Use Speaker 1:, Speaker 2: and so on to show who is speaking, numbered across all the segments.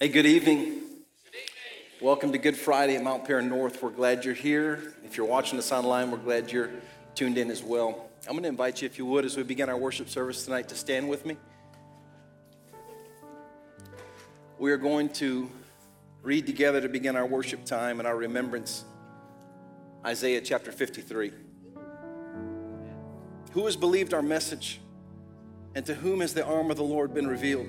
Speaker 1: Hey, good evening. Welcome to Good Friday at Mount Paran North. We're glad you're here. If you're watching us online, we're glad you're tuned in as well. I'm going to invite you, if you would, as we begin our worship service tonight, to stand with me. We are going to read together to begin our worship time and our remembrance Isaiah chapter 53. Who has believed our message? And to whom has the arm of the Lord been revealed?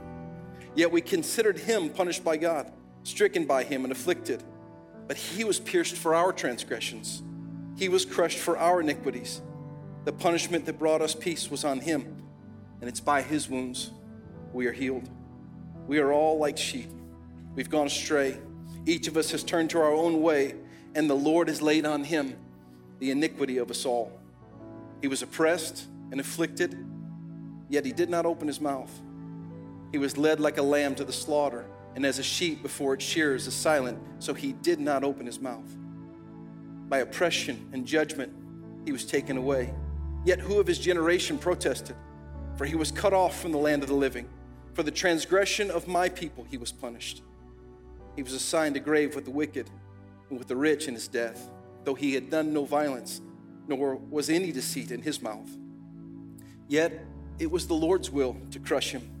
Speaker 1: Yet we considered him punished by God, stricken by him, and afflicted. But he was pierced for our transgressions, he was crushed for our iniquities. The punishment that brought us peace was on him, and it's by his wounds we are healed. We are all like sheep. We've gone astray. Each of us has turned to our own way, and the Lord has laid on him the iniquity of us all. He was oppressed and afflicted, yet he did not open his mouth. He was led like a lamb to the slaughter, and as a sheep before its shears is silent, so he did not open his mouth. By oppression and judgment he was taken away. Yet who of his generation protested? For he was cut off from the land of the living. For the transgression of my people he was punished. He was assigned a grave with the wicked and with the rich in his death, though he had done no violence, nor was any deceit in his mouth. Yet it was the Lord's will to crush him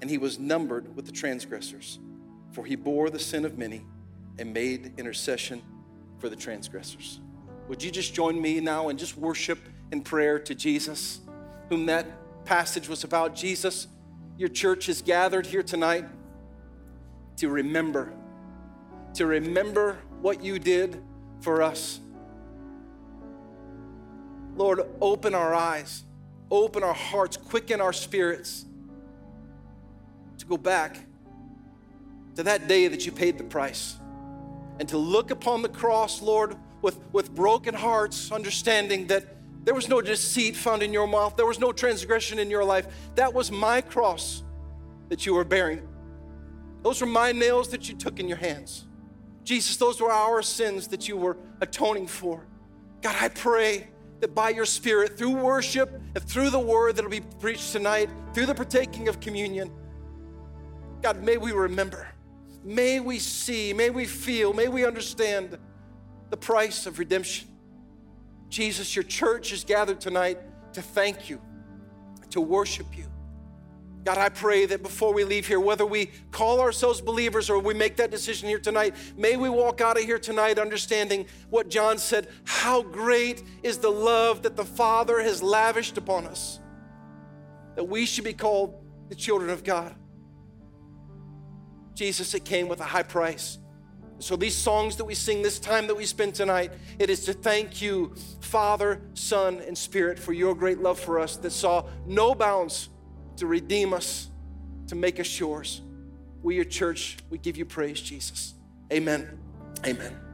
Speaker 1: and he was numbered with the transgressors. For he bore the sin of many and made intercession for the transgressors. Would you just join me now and just worship in prayer to Jesus, whom that passage was about? Jesus, your church is gathered here tonight to remember, to remember what you did for us. Lord, open our eyes, open our hearts, quicken our spirits to go back to that day that you paid the price and to look upon the cross, Lord, with, with broken hearts, understanding that there was no deceit found in your mouth, there was no transgression in your life. That was my cross that you were bearing. Those were my nails that you took in your hands. Jesus, those were our sins that you were atoning for. God, I pray that by your Spirit, through worship and through the word that'll be preached tonight, through the partaking of communion, God, may we remember, may we see, may we feel, may we understand the price of redemption. Jesus, your church is gathered tonight to thank you, to worship you. God, I pray that before we leave here, whether we call ourselves believers or we make that decision here tonight, may we walk out of here tonight understanding what John said how great is the love that the Father has lavished upon us, that we should be called the children of God. Jesus, it came with a high price. So, these songs that we sing, this time that we spend tonight, it is to thank you, Father, Son, and Spirit, for your great love for us that saw no bounds to redeem us, to make us yours. We, your church, we give you praise, Jesus. Amen. Amen.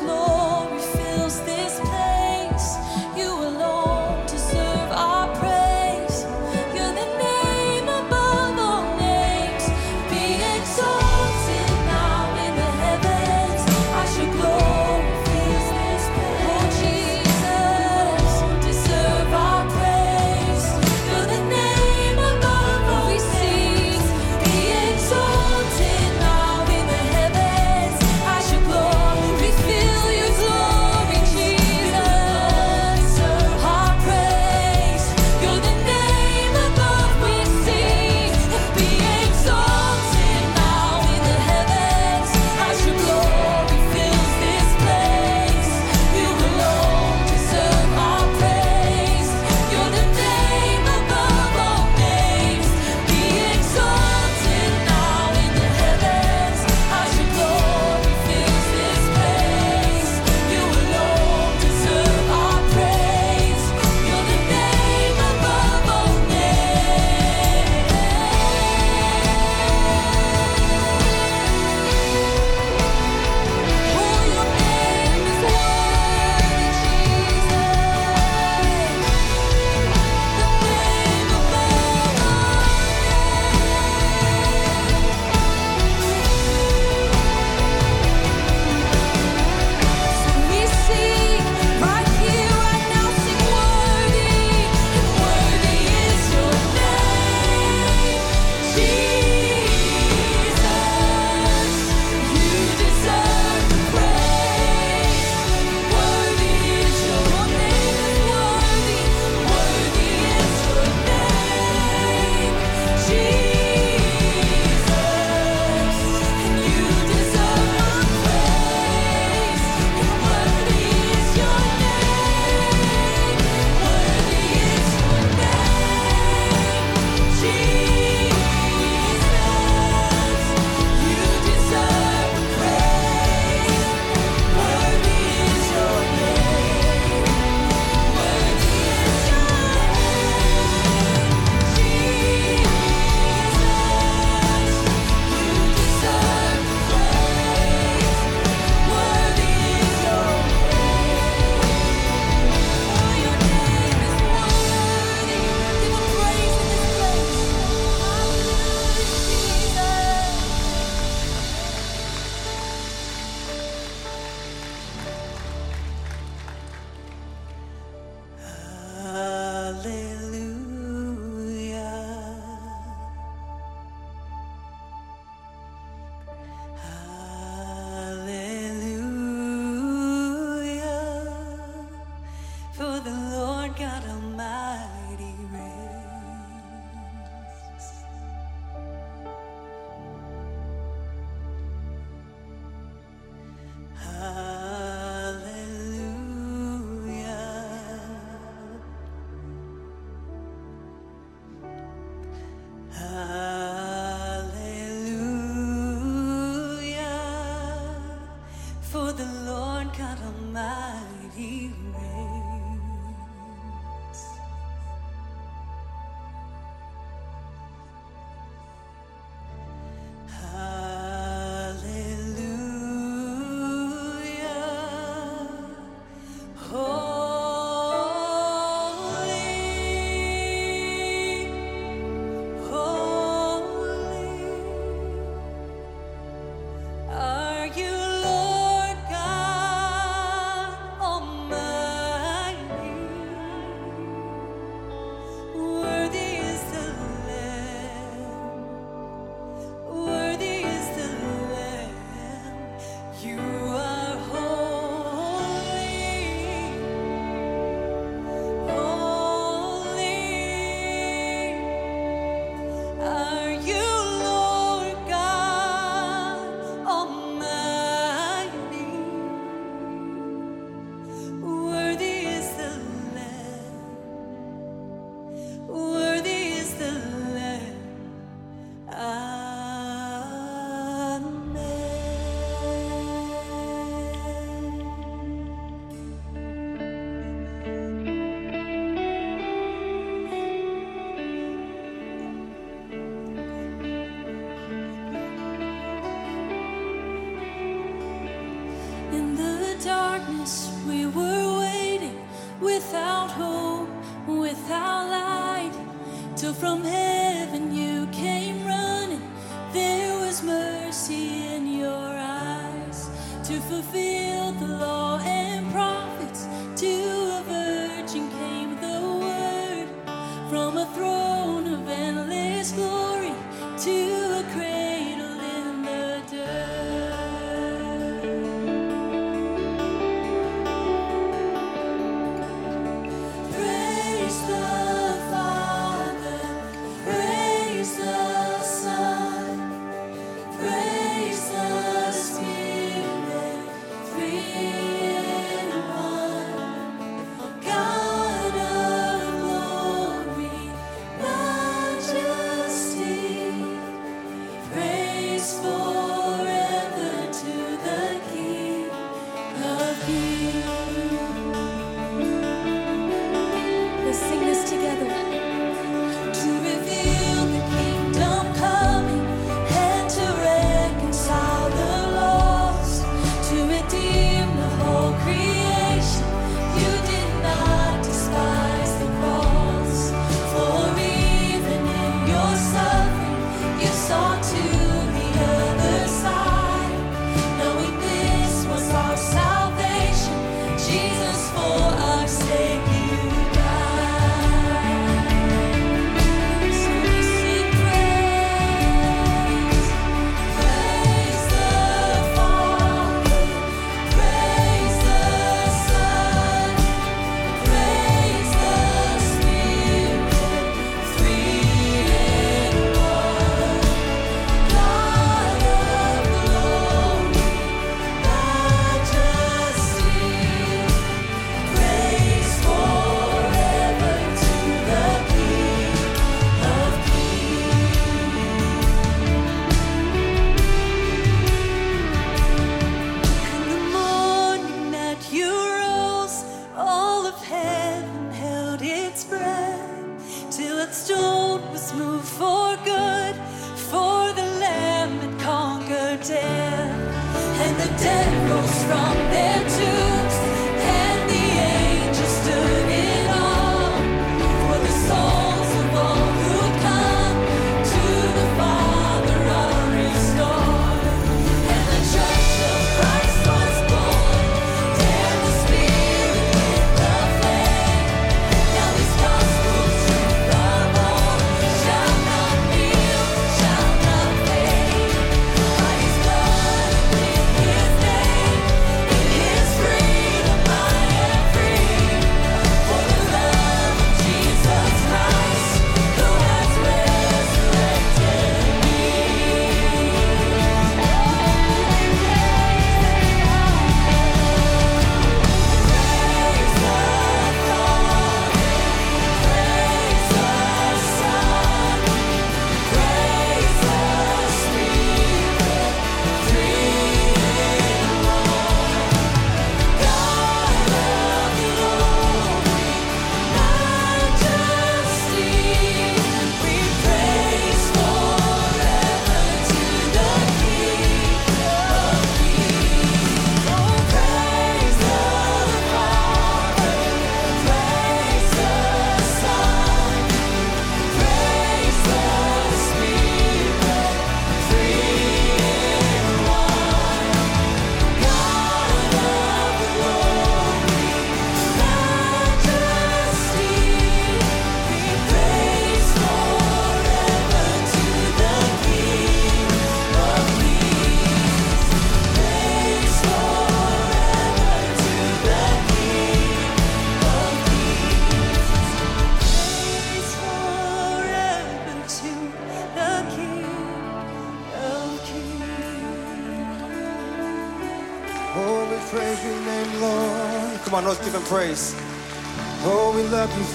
Speaker 2: Glory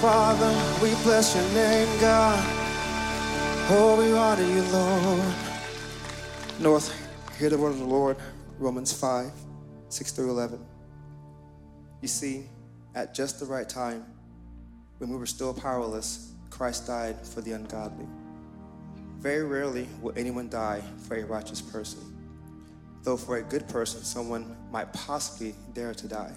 Speaker 2: Father, we
Speaker 3: bless your name, God. Oh, we honor you, Lord. North, hear the word of the Lord, Romans 5, 6 through 11. You see, at just the right time, when we were still powerless, Christ died for the ungodly. Very rarely will anyone die for a righteous person, though for a good person, someone might possibly dare to die.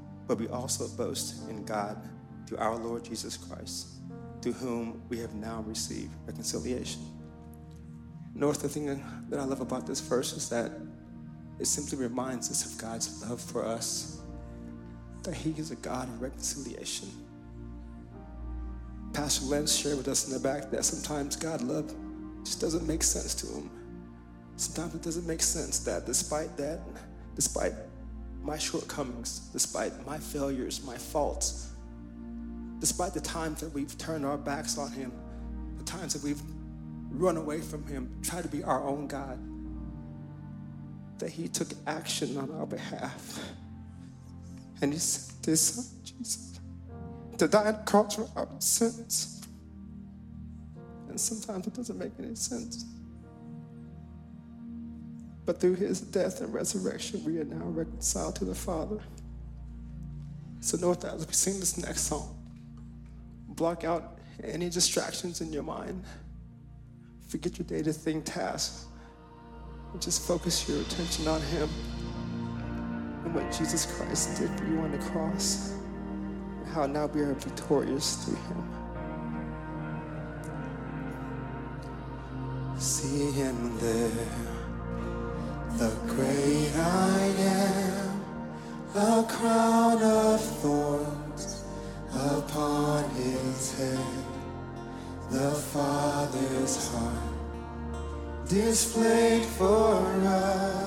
Speaker 3: but we also boast in God through our Lord Jesus Christ, through whom we have now received reconciliation. North, the thing that I love about this verse is that it simply reminds us of God's love for us, that He is a God of reconciliation. Pastor Lance shared with us in the back that sometimes God love just doesn't make sense to him. Sometimes it doesn't make sense that despite that, despite my shortcomings, despite my failures, my faults, despite the times that we've turned our backs on Him, the times that we've run away from Him, tried to be our own God, that He took action on our behalf. And He sent His Son, Jesus, to die on the cross for our sins. And sometimes it doesn't make any sense. But through his death and resurrection, we are now reconciled to the Father. So, North, as we sing this next song, block out any distractions in your mind. Forget your day to thing tasks. And just focus your attention on Him and what Jesus Christ did for you on the cross, and how now we are victorious through Him. See Him there the great I am, a crown of thorns upon his head, the Father's heart displayed for us.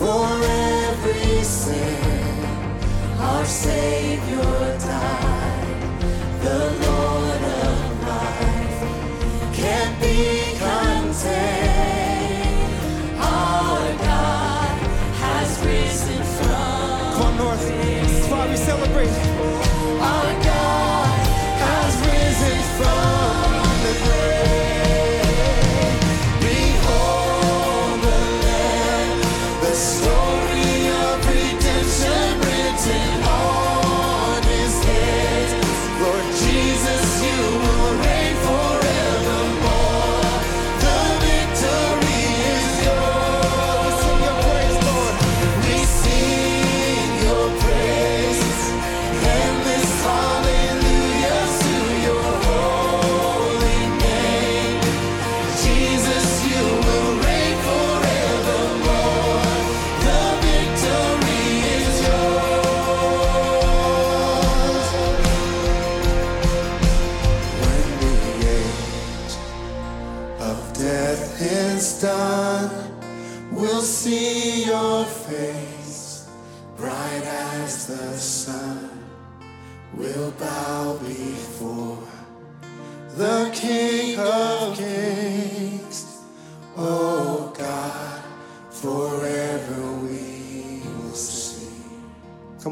Speaker 3: For every sin. Our Savior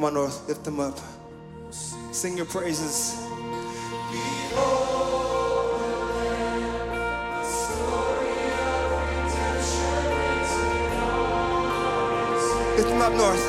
Speaker 3: on, North, lift them up. Sing your praises. Lift them up, North.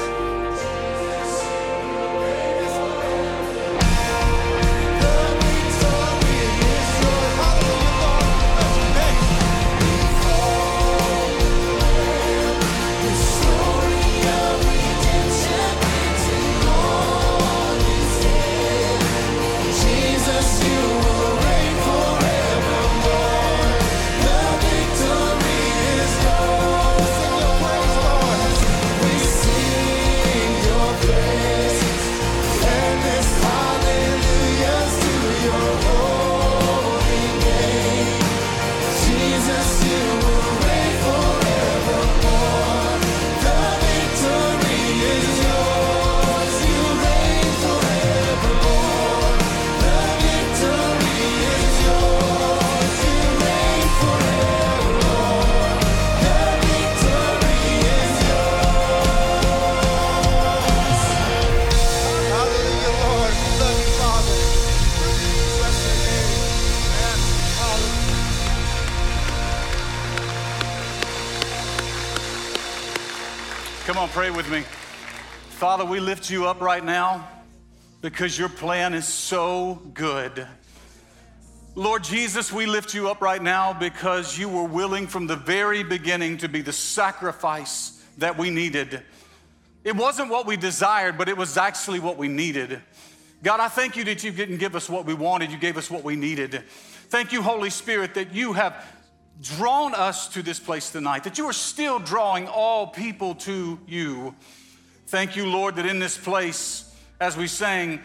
Speaker 4: Father, we lift you up right now because your plan is so good. Lord Jesus, we lift you up right now because you were willing from the very beginning to be the sacrifice that we needed. It wasn't what we desired, but it was actually what we needed. God, I thank you that you didn't give us what we wanted, you gave us what we needed. Thank you, Holy Spirit, that you have drawn us to this place tonight, that you are still drawing all people to you. Thank you, Lord, that in this place, as we sang,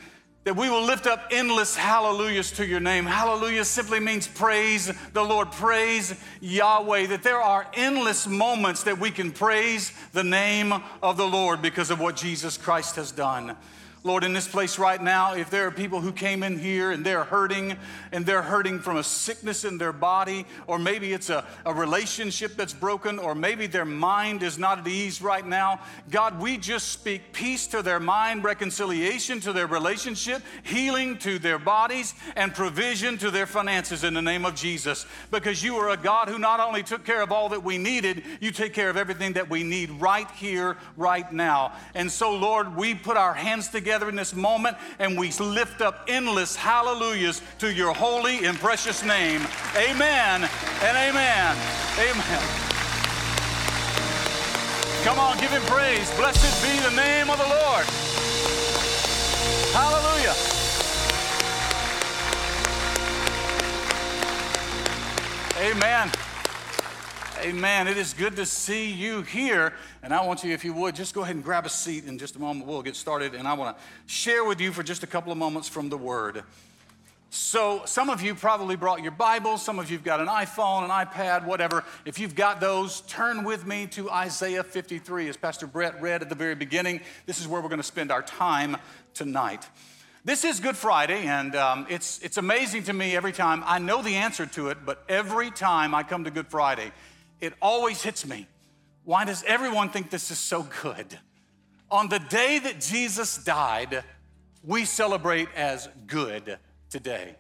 Speaker 4: that we will lift up endless hallelujahs to your name. Hallelujah simply means praise the Lord, praise Yahweh, that there are endless moments that we can praise the name of the Lord because of what Jesus Christ has done. Lord, in this place right now, if there are people who came in here and they're hurting and they're hurting from a sickness in their body, or maybe it's a, a relationship that's broken, or maybe their mind is not at ease right now, God, we just speak peace to their mind, reconciliation to their relationship, healing to their bodies, and provision to their finances in the name of Jesus. Because you are a God who not only took care of all that we needed, you take care of everything that we need right here, right now. And so, Lord, we put our hands together in this moment and we lift up endless hallelujahs to your holy and precious name. Amen and amen. Amen. Come on, give him praise. Blessed be the name of the Lord. Hallelujah. Amen. Amen. It is good to see you here. And I want you, if you would, just go ahead and grab a seat in just a moment. We'll get started. And I want to share with you for just a couple of moments from the Word. So, some of you probably brought your Bibles, some of you've got an iPhone, an iPad, whatever. If you've got those, turn with me to Isaiah 53, as Pastor Brett read at the very beginning. This is where we're going to spend our time tonight. This is Good Friday, and um, it's, it's amazing to me every time. I know the answer to it, but every time I come to Good Friday, it always hits me. Why does everyone think this is so good? On the day that Jesus died, we celebrate as good today.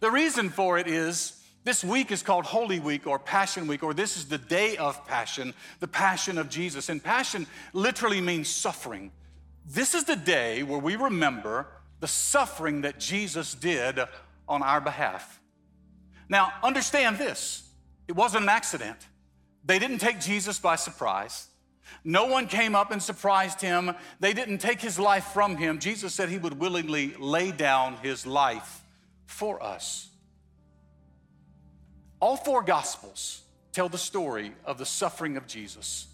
Speaker 4: The reason for it is this week is called Holy Week or Passion Week, or this is the day of passion, the passion of Jesus. And passion literally means suffering. This is the day where we remember the suffering that Jesus did on our behalf. Now, understand this it wasn't an accident. They didn't take Jesus by surprise. No one came up and surprised him. They didn't take his life from him. Jesus said he would willingly lay down his life for us. All four gospels tell the story of the suffering of Jesus.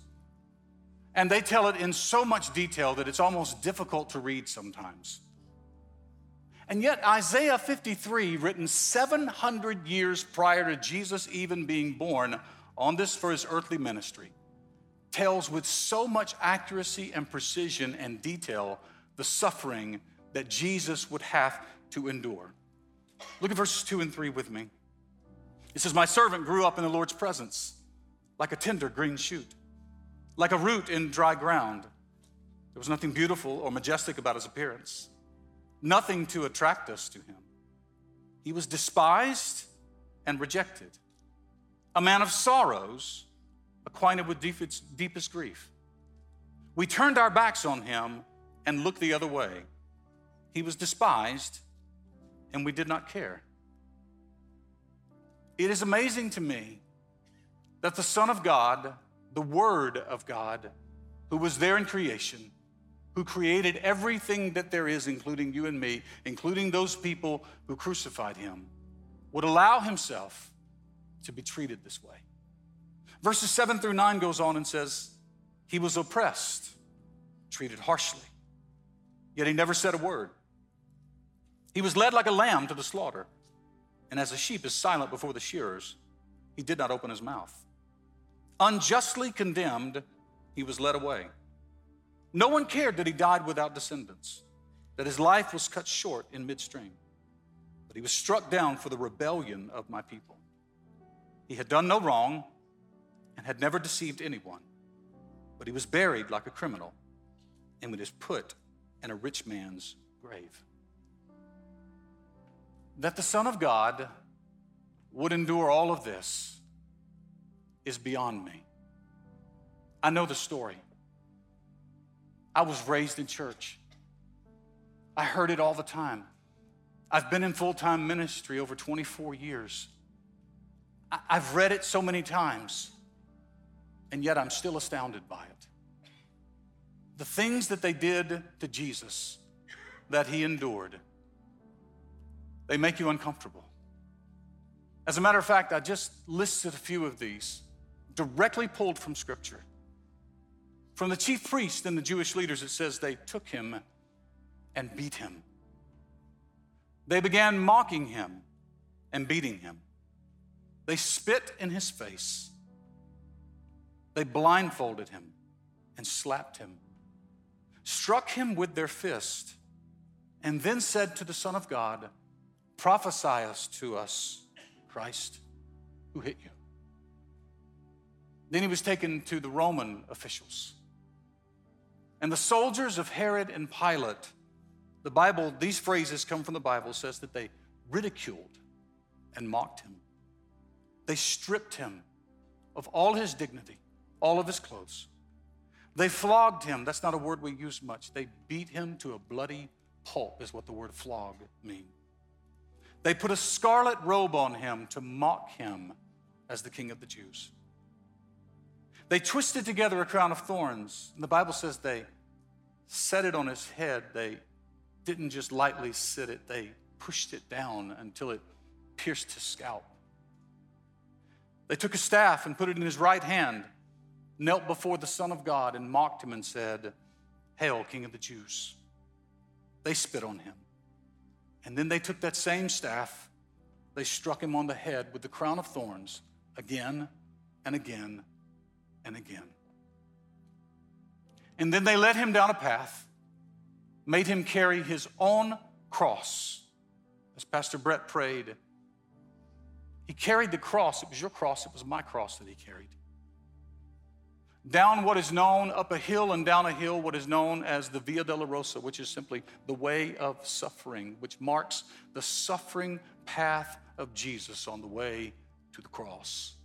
Speaker 4: And they tell it in so much detail that it's almost difficult to read sometimes. And yet, Isaiah 53, written 700 years prior to Jesus even being born on this for his earthly ministry, tells with so much accuracy and precision and detail the suffering that Jesus would have to endure. Look at verses 2 and 3 with me. It says, My servant grew up in the Lord's presence like a tender green shoot, like a root in dry ground. There was nothing beautiful or majestic about his appearance, nothing to attract us to him. He was despised and rejected, a man of sorrows, acquainted with deepest, deepest grief. We turned our backs on him and looked the other way. He was despised, and we did not care. It is amazing to me that the Son of God, the Word of God, who was there in creation, who created everything that there is, including you and me, including those people who crucified him, would allow himself to be treated this way. Verses 7 through 9 goes on and says, He was oppressed, treated harshly, yet he never said a word. He was led like a lamb to the slaughter, and as a sheep is silent before the shearers, he did not open his mouth. Unjustly condemned, he was led away. No one cared that he died without descendants, that his life was cut short in midstream. But he was struck down for the rebellion of my people. He had done no wrong and had never deceived anyone, but he was buried like a criminal and was put in a rich man's grave. That the Son of God would endure all of this is beyond me. I know the story. I was raised in church. I heard it all the time. I've been in full time ministry over 24 years. I've read it so many times, and yet I'm still astounded by it. The things that they did to Jesus, that he endured, they make you uncomfortable. As a matter of fact, I just listed a few of these directly pulled from Scripture. From the chief priest and the Jewish leaders, it says they took him and beat him. They began mocking him and beating him. They spit in his face. They blindfolded him and slapped him, struck him with their fist, and then said to the Son of God, Prophesy us to us, Christ, who hit you. Then he was taken to the Roman officials and the soldiers of Herod and Pilate, the Bible, these phrases come from the Bible, says that they ridiculed and mocked him. They stripped him of all his dignity, all of his clothes. They flogged him. That's not a word we use much. They beat him to a bloody pulp, is what the word flog means. They put a scarlet robe on him to mock him as the king of the Jews. They twisted together a crown of thorns. And the Bible says they set it on his head. They didn't just lightly sit it, they pushed it down until it pierced his scalp. They took a staff and put it in his right hand, knelt before the Son of God, and mocked him and said, Hail, King of the Jews. They spit on him. And then they took that same staff, they struck him on the head with the crown of thorns again and again and again. And then they led him down a path, made him carry his own cross. As Pastor Brett prayed, he carried the cross. It was your cross, it was my cross that he carried. Down what is known, up a hill and down a hill, what is known as the Via Dolorosa, which is simply the way of suffering, which marks the suffering path of Jesus on the way to the cross.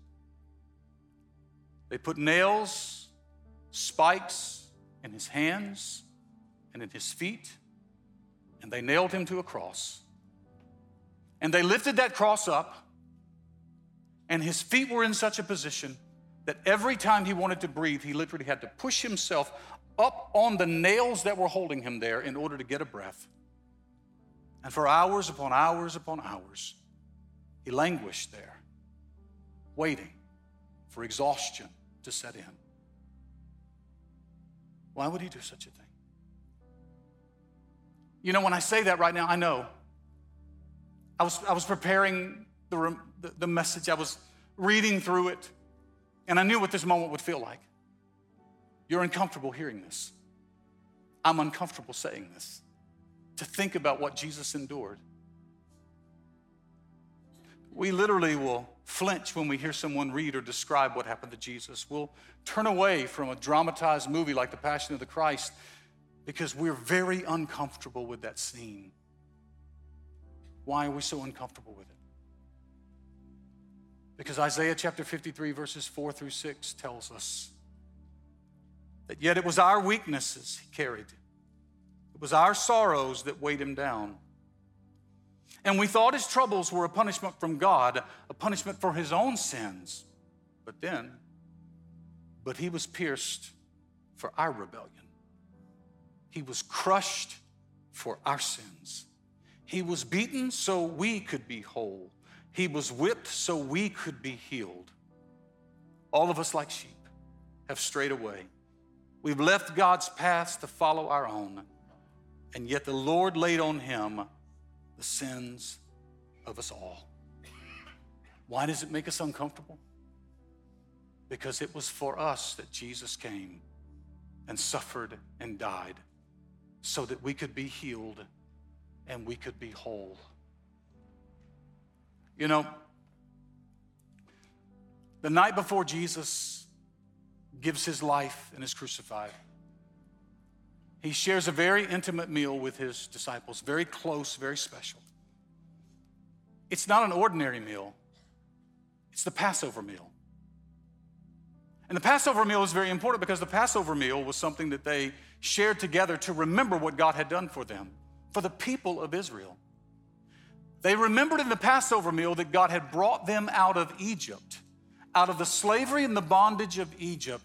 Speaker 4: They put nails, spikes in his hands and in his feet, and they nailed him to a cross. And they lifted that cross up, and his feet were in such a position that every time he wanted to breathe, he literally had to push himself up on the nails that were holding him there in order to get a breath. And for hours upon hours upon hours, he languished there, waiting for exhaustion to set in. Why would he do such a thing? You know, when I say that right now, I know. I was, I was preparing the, the, the message, I was reading through it, and I knew what this moment would feel like. You're uncomfortable hearing this. I'm uncomfortable saying this. To think about what Jesus endured. We literally will flinch when we hear someone read or describe what happened to Jesus. We'll turn away from a dramatized movie like The Passion of the Christ because we're very uncomfortable with that scene. Why are we so uncomfortable with it? Because Isaiah chapter 53, verses 4 through 6 tells us that yet it was our weaknesses he carried, it was our sorrows that weighed him down. And we thought his troubles were a punishment from God, a punishment for his own sins. But then, but he was pierced for our rebellion. He was crushed for our sins. He was beaten so we could be whole. He was whipped so we could be healed. All of us, like sheep, have strayed away. We've left God's paths to follow our own, and yet the Lord laid on him the sins of us all. Why does it make us uncomfortable? Because it was for us that Jesus came and suffered and died so that we could be healed and we could be whole. You know, the night before Jesus gives his life and is crucified, he shares a very intimate meal with his disciples, very close, very special. It's not an ordinary meal, it's the Passover meal. And the Passover meal is very important because the Passover meal was something that they shared together to remember what God had done for them, for the people of Israel. They remembered in the Passover meal that God had brought them out of Egypt, out of the slavery and the bondage of Egypt,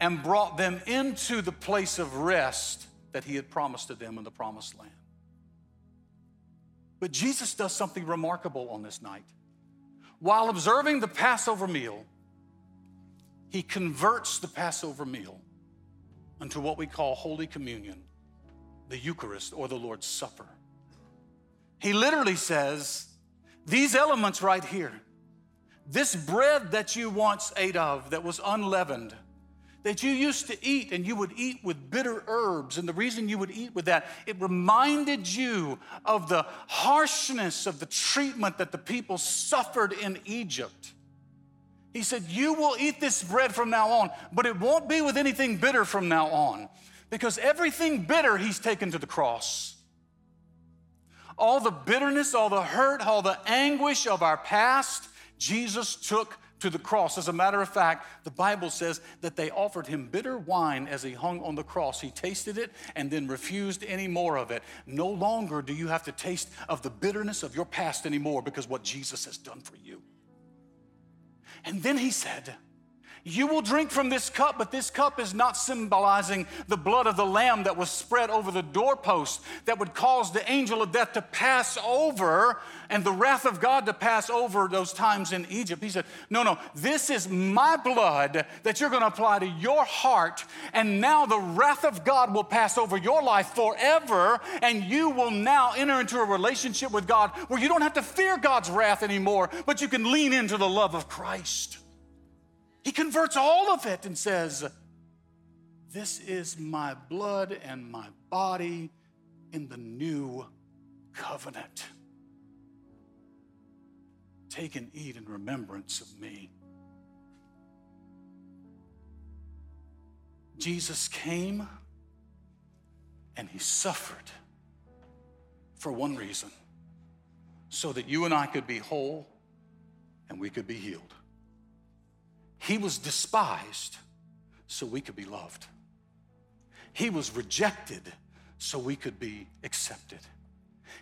Speaker 4: and brought them into the place of rest that He had promised to them in the promised land. But Jesus does something remarkable on this night. While observing the Passover meal, He converts the Passover meal into what we call Holy Communion, the Eucharist, or the Lord's Supper. He literally says, These elements right here, this bread that you once ate of that was unleavened, that you used to eat and you would eat with bitter herbs. And the reason you would eat with that, it reminded you of the harshness of the treatment that the people suffered in Egypt. He said, You will eat this bread from now on, but it won't be with anything bitter from now on, because everything bitter he's taken to the cross. All the bitterness, all the hurt, all the anguish of our past, Jesus took to the cross. As a matter of fact, the Bible says that they offered him bitter wine as he hung on the cross. He tasted it and then refused any more of it. No longer do you have to taste of the bitterness of your past anymore because what Jesus has done for you. And then he said, you will drink from this cup, but this cup is not symbolizing the blood of the lamb that was spread over the doorpost that would cause the angel of death to pass over and the wrath of God to pass over those times in Egypt. He said, No, no, this is my blood that you're going to apply to your heart, and now the wrath of God will pass over your life forever, and you will now enter into a relationship with God where you don't have to fear God's wrath anymore, but you can lean into the love of Christ. He converts all of it and says, This is my blood and my body in the new covenant. Take and eat in remembrance of me. Jesus came and he suffered for one reason so that you and I could be whole and we could be healed. He was despised so we could be loved. He was rejected so we could be accepted.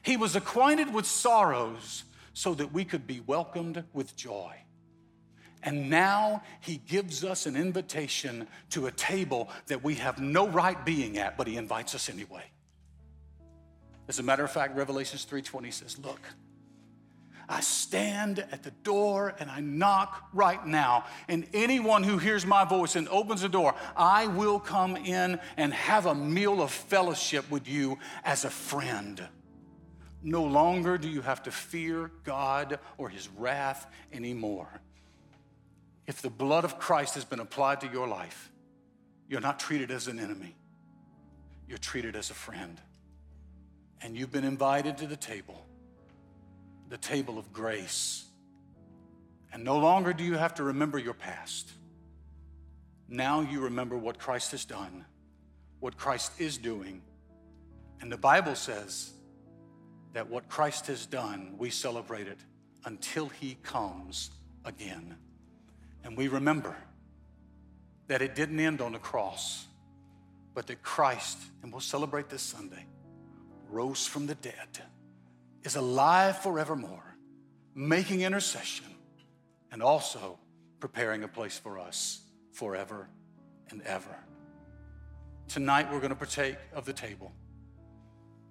Speaker 4: He was acquainted with sorrows so that we could be welcomed with joy. And now he gives us an invitation to a table that we have no right being at, but he invites us anyway. As a matter of fact, Revelations 3:20 says, "Look, I stand at the door and I knock right now. And anyone who hears my voice and opens the door, I will come in and have a meal of fellowship with you as a friend. No longer do you have to fear God or his wrath anymore. If the blood of Christ has been applied to your life, you're not treated as an enemy, you're treated as a friend. And you've been invited to the table, the table of grace. And no longer do you have to remember your past. Now you remember what Christ has done, what Christ is doing. And the Bible says that what Christ has done, we celebrate it until he comes again. And we remember that it didn't end on the cross, but that Christ, and we'll celebrate this Sunday, rose from the dead, is alive forevermore, making intercession, and also preparing a place for us forever and ever. Tonight, we're going to partake of the table.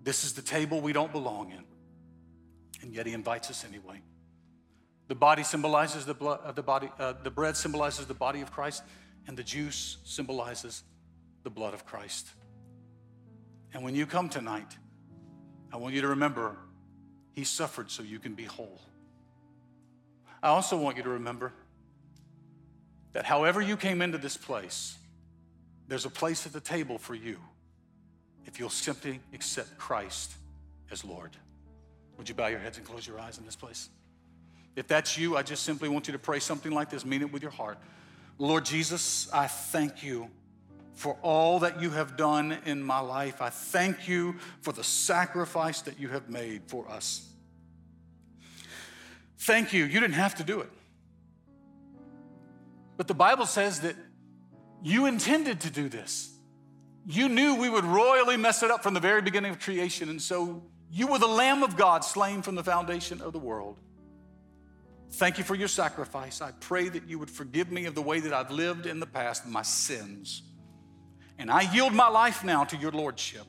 Speaker 4: This is the table we don't belong in, and yet He invites us anyway. The body symbolizes the blood, uh, the body, uh, the bread symbolizes the body of Christ, and the juice symbolizes the blood of Christ. And when you come tonight, I want you to remember He suffered so you can be whole. I also want you to remember that however you came into this place, there's a place at the table for you if you'll simply accept Christ as Lord. Would you bow your heads and close your eyes in this place? If that's you, I just simply want you to pray something like this, mean it with your heart. Lord Jesus, I thank you for all that you have done in my life. I thank you for the sacrifice that you have made for us. Thank you. You didn't have to do it. But the Bible says that you intended to do this. You knew we would royally mess it up from the very beginning of creation, and so you were the Lamb of God slain from the foundation of the world. Thank you for your sacrifice. I pray that you would forgive me of the way that I've lived in the past, my sins. And I yield my life now to your Lordship.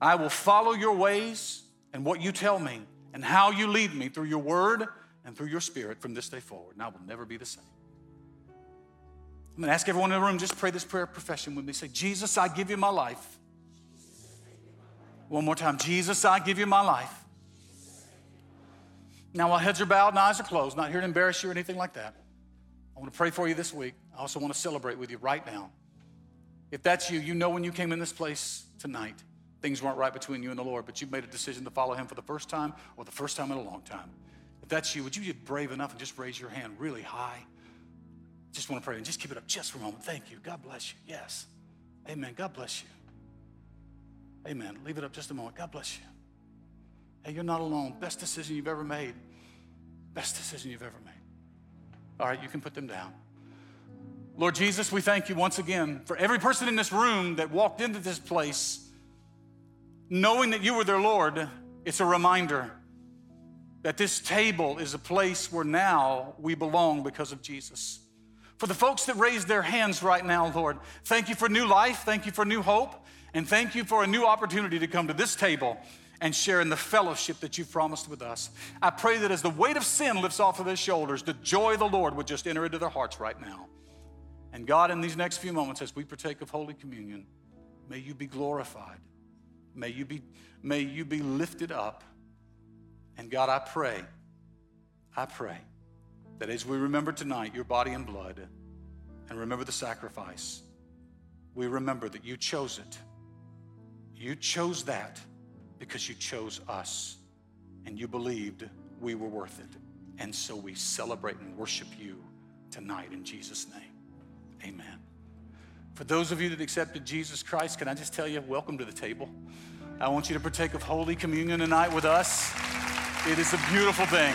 Speaker 4: I will follow your ways and what you tell me and how you lead me through your word and through your spirit from this day forward. And I will never be the same. I'm going to ask everyone in the room just pray this prayer profession with me. Say, Jesus, I give you my life. One more time. Jesus, I give you my life. Now, while heads are bowed and eyes are closed, not here to embarrass you or anything like that, I want to pray for you this week. I also want to celebrate with you right now. If that's you, you know when you came in this place tonight, things weren't right between you and the Lord, but you've made a decision to follow Him for the first time or the first time in a long time. If that's you, would you be brave enough and just raise your hand really high? Just want to pray and just keep it up just for a moment. Thank you. God bless you. Yes. Amen. God bless you. Amen. Leave it up just a moment. God bless you. Hey, you're not alone. Best decision you've ever made. Best decision you've ever made. All right, you can put them down. Lord Jesus, we thank you once again for every person in this room that walked into this place knowing that you were their Lord. It's a reminder that this table is a place where now we belong because of Jesus. For the folks that raised their hands right now, Lord, thank you for new life, thank you for new hope, and thank you for a new opportunity to come to this table and share in the fellowship that you've promised with us. I pray that as the weight of sin lifts off of their shoulders, the joy of the Lord would just enter into their hearts right now. And God, in these next few moments, as we partake of Holy Communion, may you be glorified. May you be, may you be lifted up. And God, I pray, I pray that as we remember tonight your body and blood and remember the sacrifice, we remember that you chose it. You chose that because you chose us and you believed we were worth it. And so we celebrate and worship you tonight in Jesus' name. Amen. For those of you that accepted Jesus Christ, can I just tell you, welcome to the table. I want you to partake of Holy Communion tonight with us. It is a beautiful thing.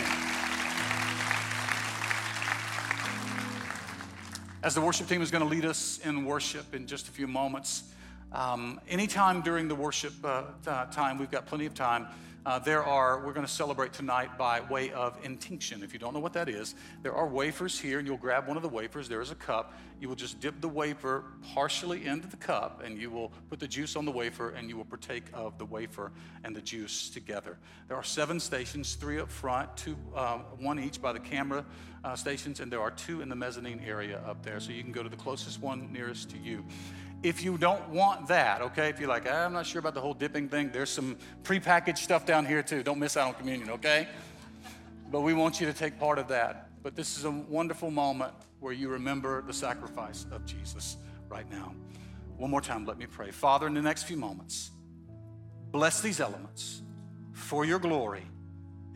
Speaker 4: As the worship team is going to lead us in worship in just a few moments, um, anytime during the worship uh, time, we've got plenty of time. Uh, there are, we're going to celebrate tonight by way of intinction. If you don't know what that is, there are wafers here, and you'll grab one of the wafers. There is a cup. You will just dip the wafer partially into the cup, and you will put the juice on the wafer, and you will partake of the wafer and the juice together. There are seven stations, three up front, two, um, one each by the camera uh, stations, and there are two in the mezzanine area up there. So you can go to the closest one nearest to you. If you don't want that, okay, if you're like, ah, I'm not sure about the whole dipping thing, there's some prepackaged stuff down here too. Don't miss out on communion, okay? But we want you to take part of that.
Speaker 2: But this is a wonderful moment where you remember the sacrifice of Jesus right now. One more time, let me pray. Father, in the next few moments, bless these elements for your glory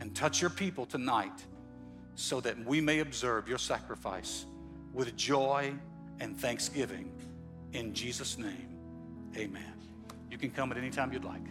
Speaker 2: and touch your people tonight so that we may observe your sacrifice with joy and thanksgiving. In Jesus' name, amen. You can come at any time you'd like.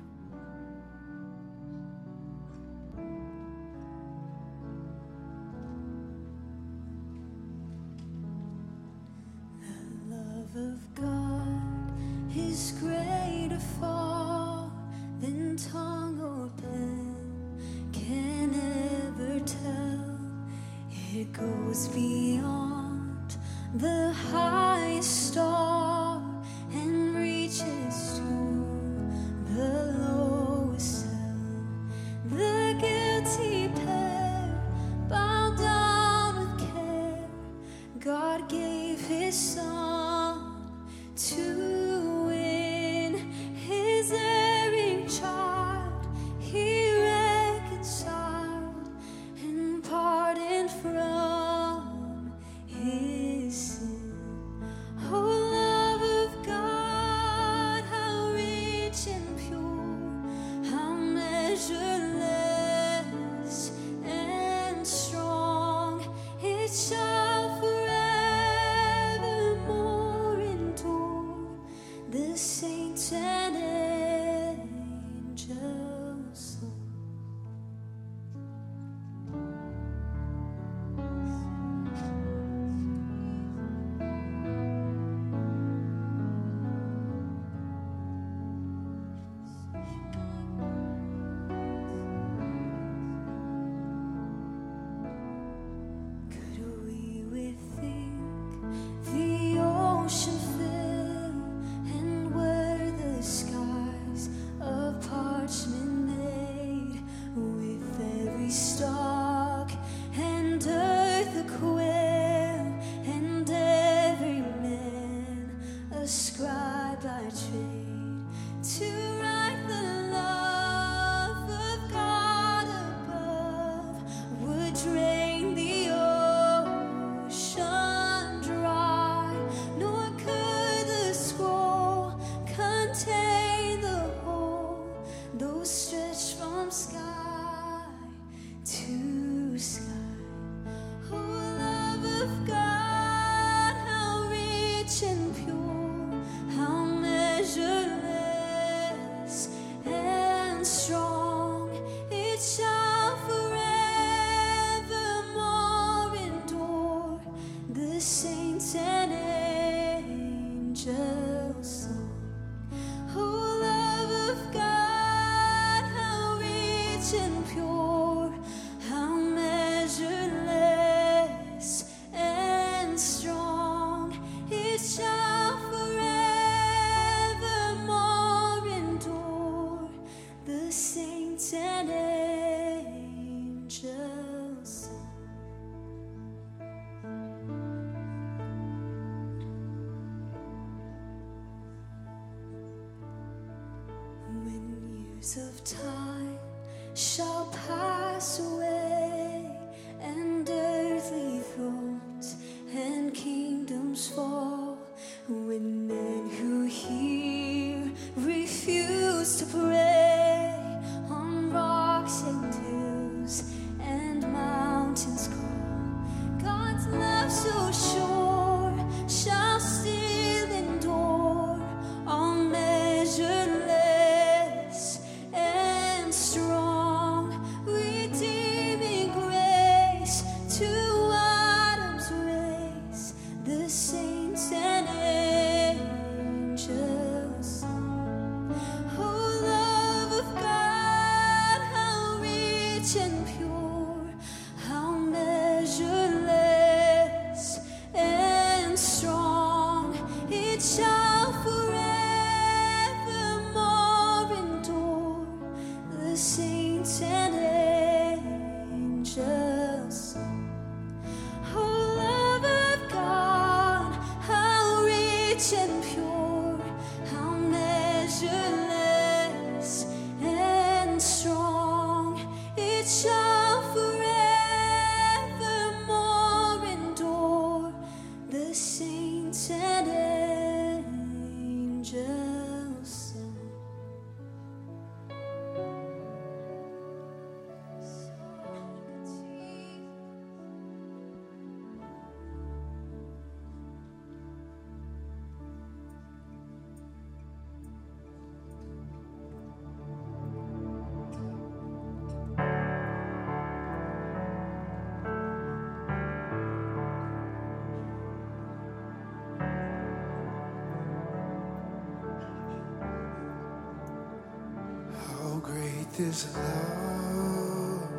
Speaker 5: is love.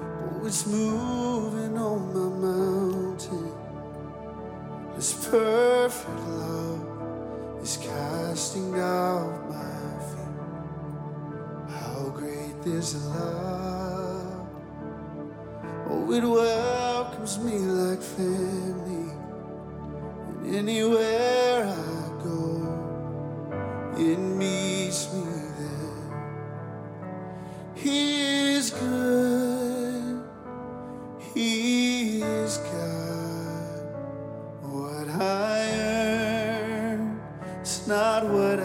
Speaker 5: Oh,
Speaker 3: it's moving on my mountain. This perfect love is casting out my fear. How great is love. would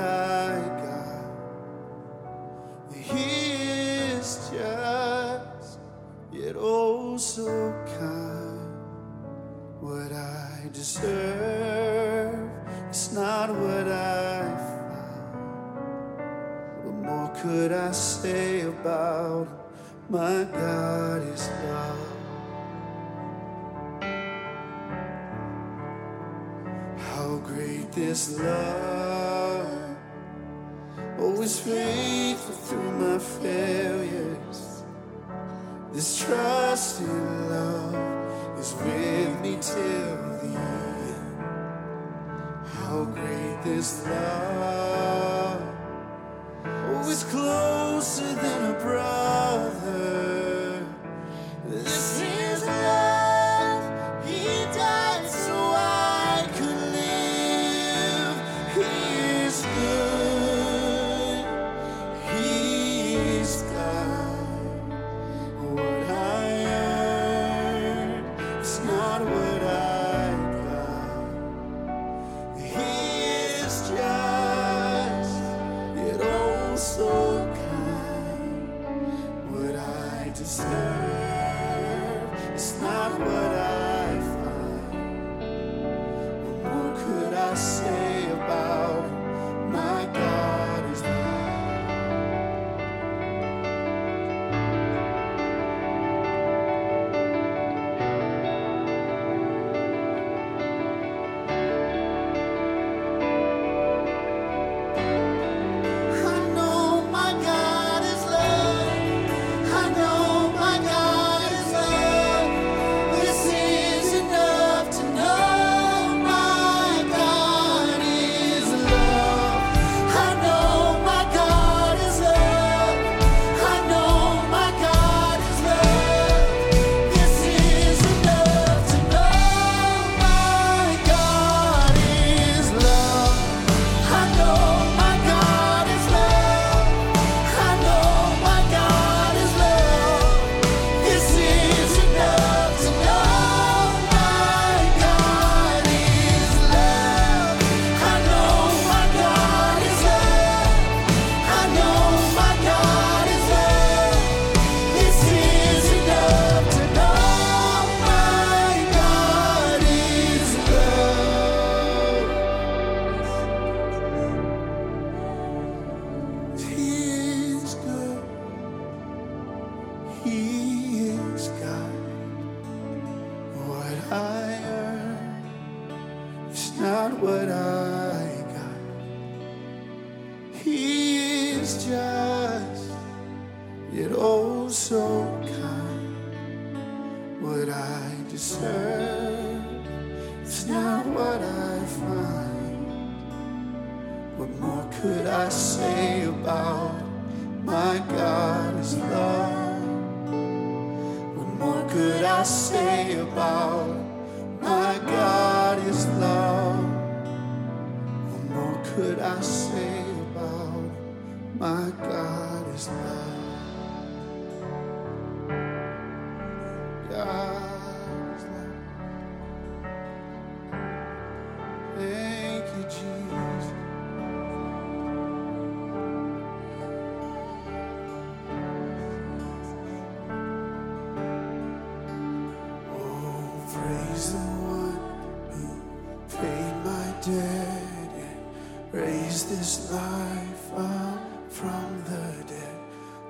Speaker 3: life up from the dead.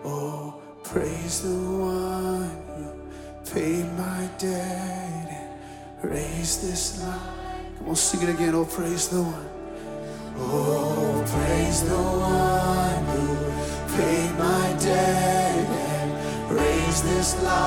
Speaker 3: Oh, praise the one who paid my debt and raised this life. Come on, sing it again. Oh, praise the one. Oh, praise the one who paid my debt
Speaker 6: and
Speaker 2: raised
Speaker 3: this life.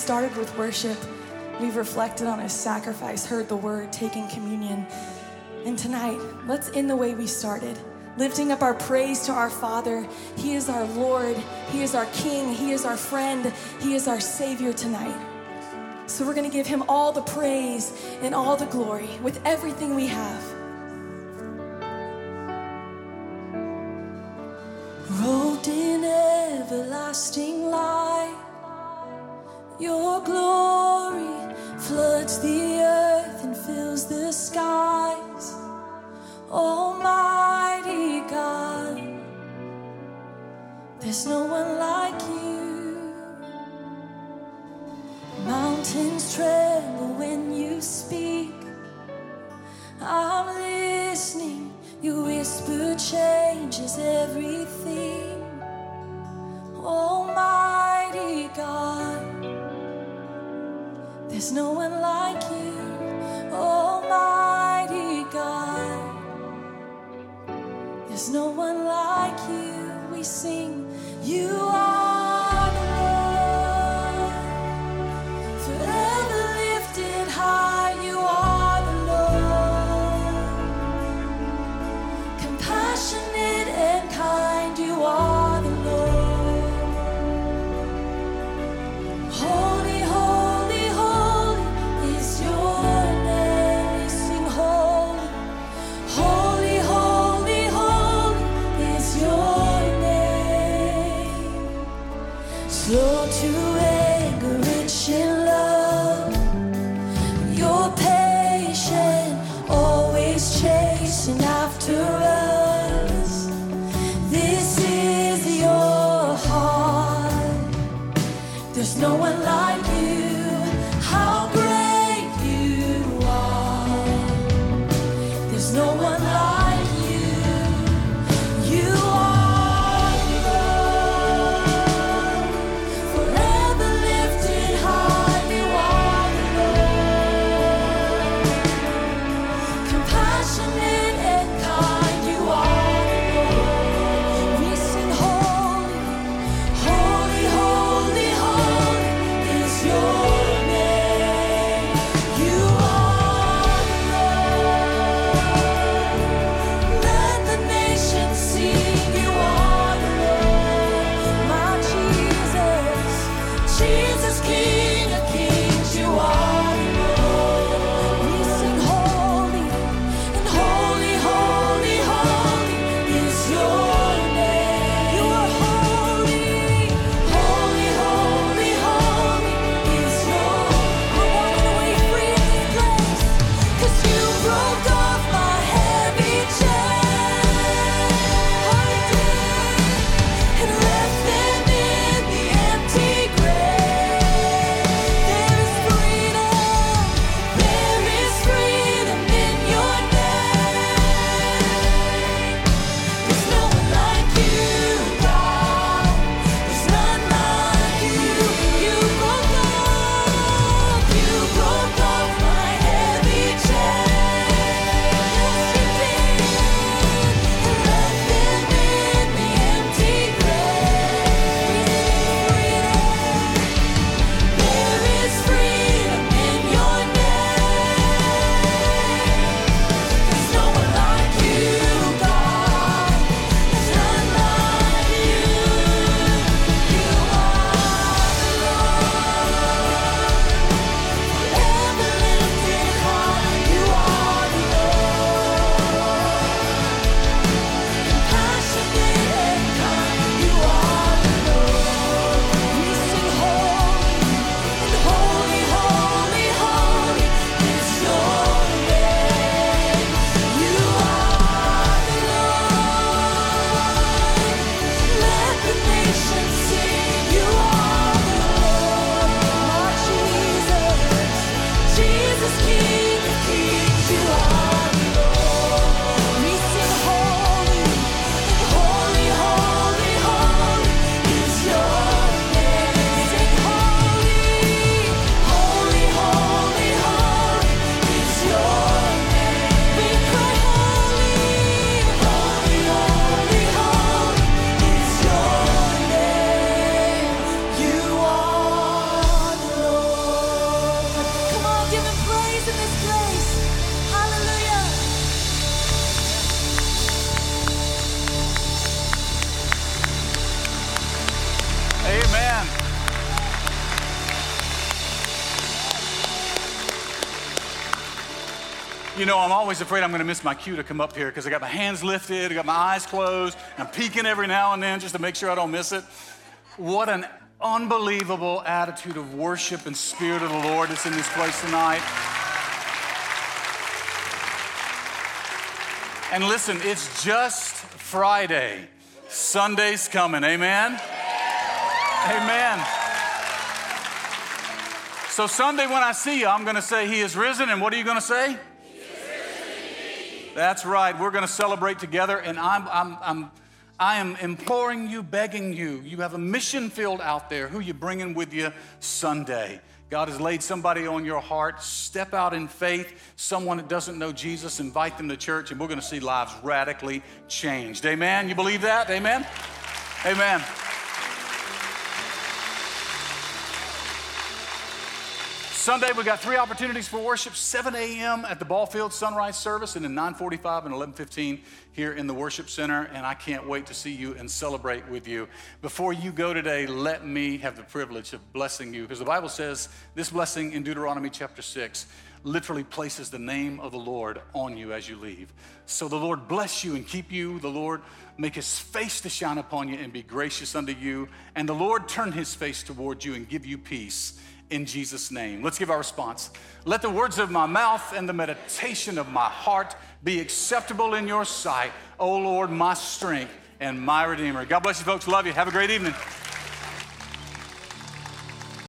Speaker 3: started with worship. We've reflected on his sacrifice, heard the word, taken communion. And tonight, let's end the way we started, lifting up our praise to our Father. He is our Lord, He is our King, He is our friend, He is our Savior tonight. So we're gonna give Him all the praise and all the glory with everything we have.
Speaker 2: Your glory floods the earth and fills the skies. Almighty God, there's no one like you. Mountains tremble when you speak. I'm listening. You whisper changes everything. There's no one like you, Almighty God. There's no one like you. We sing, You are. You
Speaker 4: know, I'm always afraid I'm going to miss my cue to come up here because I got my hands lifted, I got my eyes closed, and I'm peeking every now and then just to make sure I don't miss it. What an unbelievable attitude of worship and spirit of the Lord that's in this place tonight. And listen, it's just Friday. Sunday's coming. Amen. Amen. So, Sunday, when I see you, I'm going to say, He is risen. And what are you going to say? That's right. We're going to celebrate together. And I'm, I'm, I'm, I am imploring you, begging you. You have a mission field out there. Who you bringing with you Sunday? God has laid somebody on your heart. Step out in faith. Someone that doesn't know Jesus, invite them to church, and we're going to see lives radically changed. Amen. You believe that? Amen. Amen. Sunday, we've got three opportunities for worship 7 a.m. at the ball field sunrise service, and then 9:45 and 11:15 here in the worship center. And I can't wait to see you and celebrate with you. Before you go today, let me have the privilege of blessing you, because the Bible says this blessing in Deuteronomy chapter 6 literally places the name of the Lord on you as you leave. So the Lord bless you and keep you. The Lord make his face to shine upon you and be gracious unto you. And the Lord turn his face toward you and give you peace in Jesus' name. Let's give our response. Let the words of my mouth and the meditation of my heart be acceptable in your sight, O Lord, my strength and my Redeemer. God bless you, folks. Love you. Have a great evening.